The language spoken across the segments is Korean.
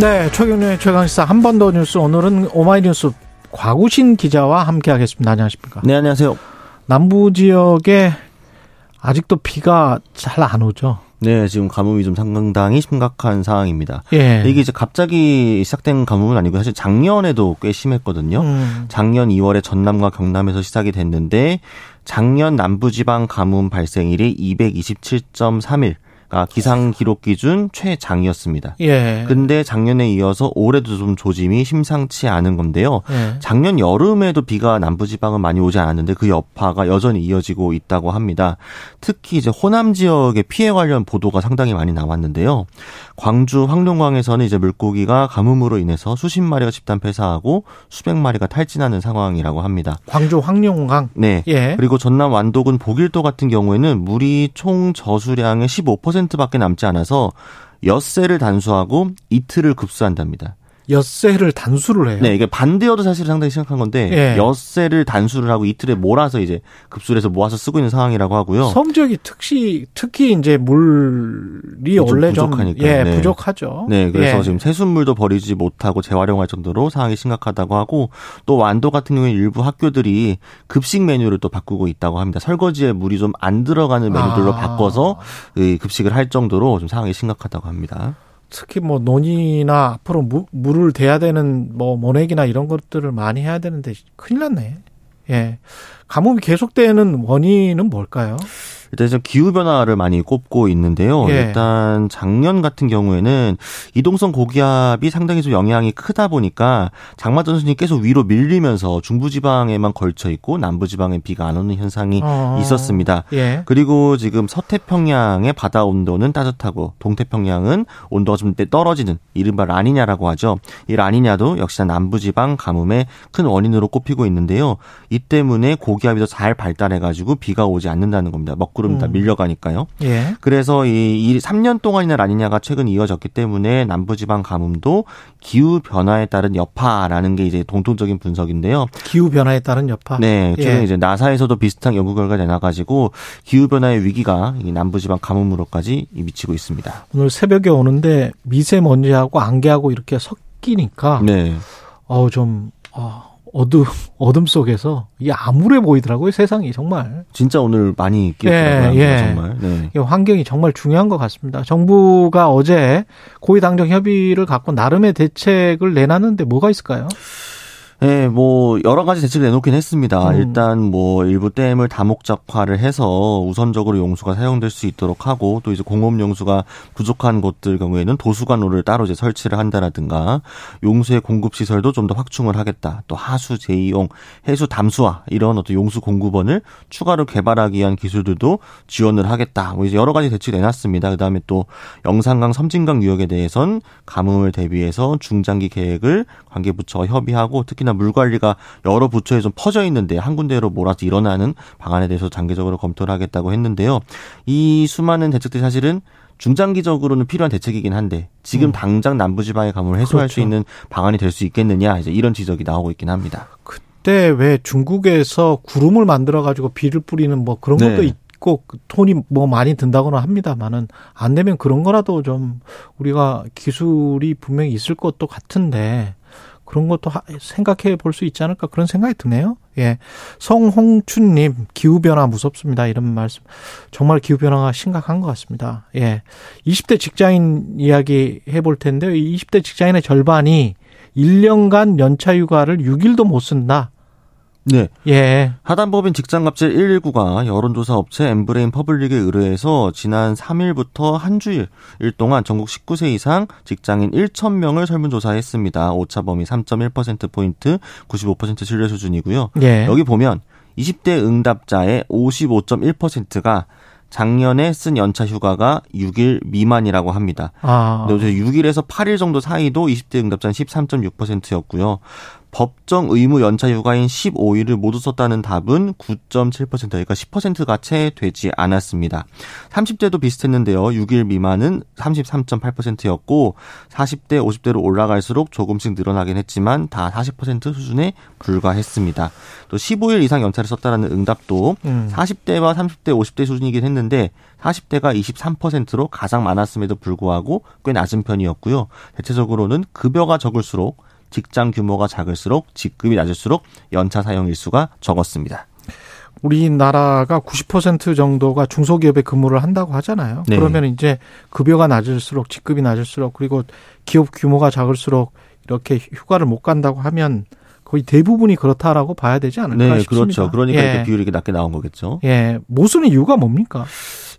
네, 최경련의 최강시사 한 번 더 뉴스 오늘은 오마이뉴스 과구신 기자와 함께하겠습니다. 안녕하십니까? 네, 안녕하세요. 남부 지역에 아직도 비가 잘 안 오죠. 네, 지금 가뭄이 좀 상당히 심각한 상황입니다. 예. 이게 이제 갑자기 시작된 가뭄은 아니고 사실 작년에도 꽤 심했거든요. 음. 작년 2월에 전남과 경남에서 시작이 됐는데 작년 남부지방 가뭄 발생일이 227.3일. 가 기상 기록 기준 최장이었습니다. 예. 근데 작년에 이어서 올해도 좀 조짐이 심상치 않은 건데요. 예. 작년 여름에도 비가 남부지방은 많이 오지 않았는데 그 여파가 여전히 이어지고 있다고 합니다. 특히 이제 호남 지역의 피해 관련 보도가 상당히 많이 나왔는데요. 광주 황룡강에서는 이제 물고기가 가뭄으로 인해서 수십 마리가 집단 폐사하고 수백 마리가 탈진하는 상황이라고 합니다. 광주 황룡강. 네. 예. 그리고 전남 완도군 보길도 같은 경우에는 물이 총 저수량의 15% 밖에 남지 않아서 엿새를 단수하고 이틀을 급수한답니다. 엿새를 단수를 해요. 네, 이게 반대여도 사실 상당히 심각한 건데 예. 엿새를 단수를 하고 이틀에 몰아서 이제 급수를 해서 모아서 쓰고 있는 상황이라고 하고요. 성지역이 특히 특히 이제 물이 좀 원래 좀 부족하니까, 예, 네. 부족하죠. 네, 그래서 예. 지금 세숫물도 버리지 못하고 재활용할 정도로 상황이 심각하다고 하고 또 완도 같은 경우에 일부 학교들이 급식 메뉴를 또 바꾸고 있다고 합니다. 설거지에 물이 좀 안 들어가는 메뉴들로 아. 바꿔서 이 급식을 할 정도로 좀 상황이 심각하다고 합니다. 특히 뭐 논이나 앞으로 무, 물을 대야 되는 뭐 모내기나 이런 것들을 많이 해야 되는데 큰일 났네. 예. 가뭄이 계속되는 원인은 뭘까요? 일단 좀 기후 변화를 많이 꼽고 있는데요. 예. 일단 작년 같은 경우에는 이동성 고기압이 상당히 좀 영향이 크다 보니까 장마 전선이 계속 위로 밀리면서 중부 지방에만 걸쳐 있고 남부 지방에 비가 안 오는 현상이 어. 있었습니다. 예. 그리고 지금 서태평양의 바다 온도는 따뜻하고 동태평양은 온도가 좀 떨어지는 이른바 라니냐라고 하죠. 이 라니냐도 역시나 남부지방 가뭄의 큰 원인으로 꼽히고 있는데요. 이 때문에 고기압이 더 잘 발달해가지고 비가 오지 않는다는 겁니다. 먹 구름이 다 음. 밀려가니까요. 예. 그래서 이, 이 3년 동안이나 라니냐가 최근 이어졌기 때문에 남부지방 가뭄도 기후 변화에 따른 여파라는 게 이제 공통적인 분석인데요. 기후 변화에 따른 여파. 네, 최근 예. 이제 나사에서도 비슷한 연구 결과 내놔가지고 기후 변화의 위기가 이 남부지방 가뭄으로까지 미치고 있습니다. 오늘 새벽에 오는데 미세먼지하고 안개하고 이렇게 섞이니까 네, 어우 좀 어, 어둠 어둠 속에서 이게 암울해 보이더라고요 세상이 정말 진짜 오늘 많이 끼었더라고요, 예, 예. 정말. 네. 이 환경이 정말 중요한 것 같습니다. 정부가 어제 고위 당정 협의를 갖고 나름의 대책을 내놨는데 뭐가 있을까요? 네, 뭐 여러 가지 대책을 내놓긴 했습니다. 음. 일단 뭐 일부 댐을 다목적화를 해서 우선적으로 용수가 사용될 수 있도록 하고 또 이제 공업 용수가 부족한 곳들 경우에는 도수관로를 따로 이제 설치를 한다라든가 용수의 공급 시설도 좀 더 확충을 하겠다. 또 하수 제이용, 해수 담수화 이런 어떤 용수 공급원을 추가로 개발하기 위한 기술들도 지원을 하겠다. 뭐 이제 여러 가지 대책을 내놨습니다. 그다음에 또 영산강, 섬진강 유역에 대해선 가뭄을 대비해서 중장기 계획을 관계 부처와 협의하고 특히나 물 관리가 여러 부처에 좀 퍼져 있는데 한 군데로 몰아서 일어나는 방안에 대해서 장기적으로 검토를 하겠다고 했는데요. 이 수많은 대책들이 사실은 중장기적으로는 필요한 대책이긴 한데 지금 음. 당장 남부지방의 가뭄을 해소할 그렇죠. 수 있는 방안이 될 수 있겠느냐 이제 이런 지적이 나오고 있긴 합니다. 그때 왜 중국에서 구름을 만들어 가지고 비를 뿌리는 뭐 그런 네. 것도 있고 그 돈이 뭐 많이 든다고는 합니다만은 안 되면 그런 거라도 좀 우리가 기술이 분명히 있을 것도 같은데 그런 것도 하- 생각해 볼 수 있지 않을까 그런 생각이 드네요. 예. 성홍춘님, 기후변화 무섭습니다. 이런 말씀. 정말 기후변화가 심각한 것 같습니다. 예. 20대 직장인 이야기 해볼 텐데요. 이 20대 직장인의 절반이 1년간 연차 휴가를 6일도 못 쓴다. 네. 예. 사단법인 직장갑질 119가 여론조사 업체 엠브레인 퍼블릭에 의뢰해서 지난 3일부터 한 주일 일 동안 전국 19세 이상 직장인 1,000명을 설문조사했습니다. 오차 범위 3.1%포인트, 95% 신뢰 수준이고요. 예. 여기 보면 20대 응답자의 55.1%가 작년에 쓴 연차 휴가가 6일 미만이라고 합니다. 아. 6일에서 8일 정도 사이도 20대 응답자는 13.6%였고요. 법정 의무 연차 휴가인 15일을 모두 썼다는 답은 9.7% 그러니까 10%가 채 되지 않았습니다. 30대도 비슷했는데요. 6일 미만은 33.8%였고 40대, 50대로 올라갈수록 조금씩 늘어나긴 했지만 다 40% 수준에 불과했습니다. 또 15일 이상 연차를 썼다라는 응답도 음. 40대와 30대, 50대 수준이긴 했는데 40대가 23%로 가장 많았음에도 불구하고 꽤 낮은 편이었고요. 대체적으로는 급여가 적을수록 직장 규모가 작을수록 직급이 낮을수록 연차 사용 일수가 적었습니다. 우리나라가 90% 정도가 중소기업에 근무를 한다고 하잖아요. 네. 그러면 이제 급여가 낮을수록 직급이 낮을수록 그리고 기업 규모가 작을수록 이렇게 휴가를 못 간다고 하면 거의 대부분이 그렇다라고 봐야 되지 않을까 네, 싶습니다. 그렇죠. 그러니까 예. 이렇게 비율이 낮게 나온 거겠죠. 예. 모순의 이유가 뭡니까?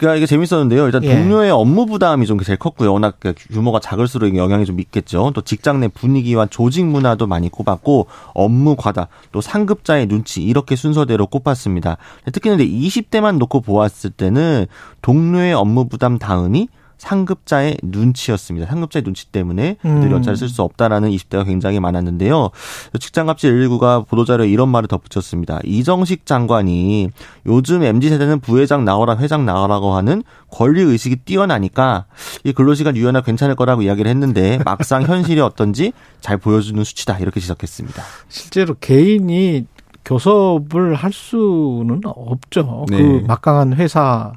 그러니까 이게 재밌었는데요. 일단 예. 동료의 업무 부담이 좀 제일 컸고요. 워낙 그 규모가 작을수록 영향이 좀 있겠죠. 또 직장 내 분위기와 조직 문화도 많이 꼽았고 업무 과다, 또 상급자의 눈치 이렇게 순서대로 꼽았습니다. 특히나 20대만 놓고 보았을 때는 동료의 업무 부담 다음이 상급자의 눈치였습니다. 상급자의 눈치 때문에 음. 연차를 쓸 수 없다라는 20대가 굉장히 많았는데요. 직장갑질 119가 보도자료에 이런 말을 덧붙였습니다. 이정식 장관이 요즘 MZ세대는 부회장 나오라 회장 나오라고 하는 권리의식이 뛰어나니까 이 근로시간 유연화 괜찮을 거라고 이야기를 했는데 막상 현실이 어떤지 잘 보여주는 수치다 이렇게 지적했습니다. 실제로 개인이 교섭을 할 수는 없죠. 그 네. 그 막강한 회사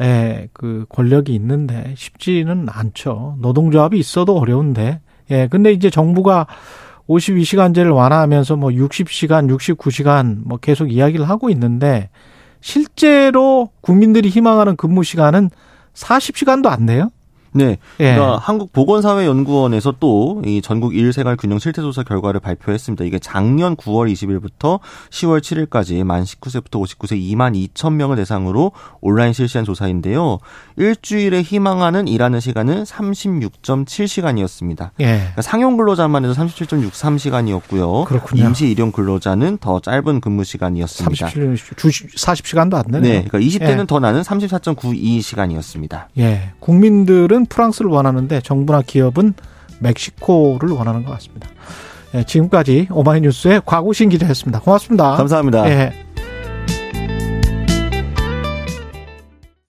예, 그 권력이 있는데 쉽지는 않죠. 노동조합이 있어도 어려운데. 예, 근데 이제 정부가 52시간제를 완화하면서 뭐 60시간, 69시간 뭐 계속 이야기를 하고 있는데 실제로 국민들이 희망하는 근무 시간은 40시간도 안 돼요? 네. 예. 그러니까 한국보건사회연구원에서 또 이 전국 일생활 균형 실태조사 결과를 발표했습니다. 이게 작년 9월 20일부터 10월 7일까지 만 19세부터 59세 2만 2천 명을 대상으로 온라인 실시한 조사인데요. 일주일에 희망하는 일하는 시간은 36.7시간이었습니다. 예. 그러니까 상용 근로자만 해도 37.63시간이었고요. 그렇군요. 임시 일용 근로자는 더 짧은 근무 시간이었습니다. 37, 40시간도 안 되네요. 네. 그러니까 20대는 예. 더 나는 34.92시간이었습니다. 예. 국민들은 프랑스를 원하는데 정부나 기업은 멕시코를 원하는 것 같습니다. 예, 지금까지 오마이뉴스의 과구신 기자였습니다. 고맙습니다. 감사합니다. 예.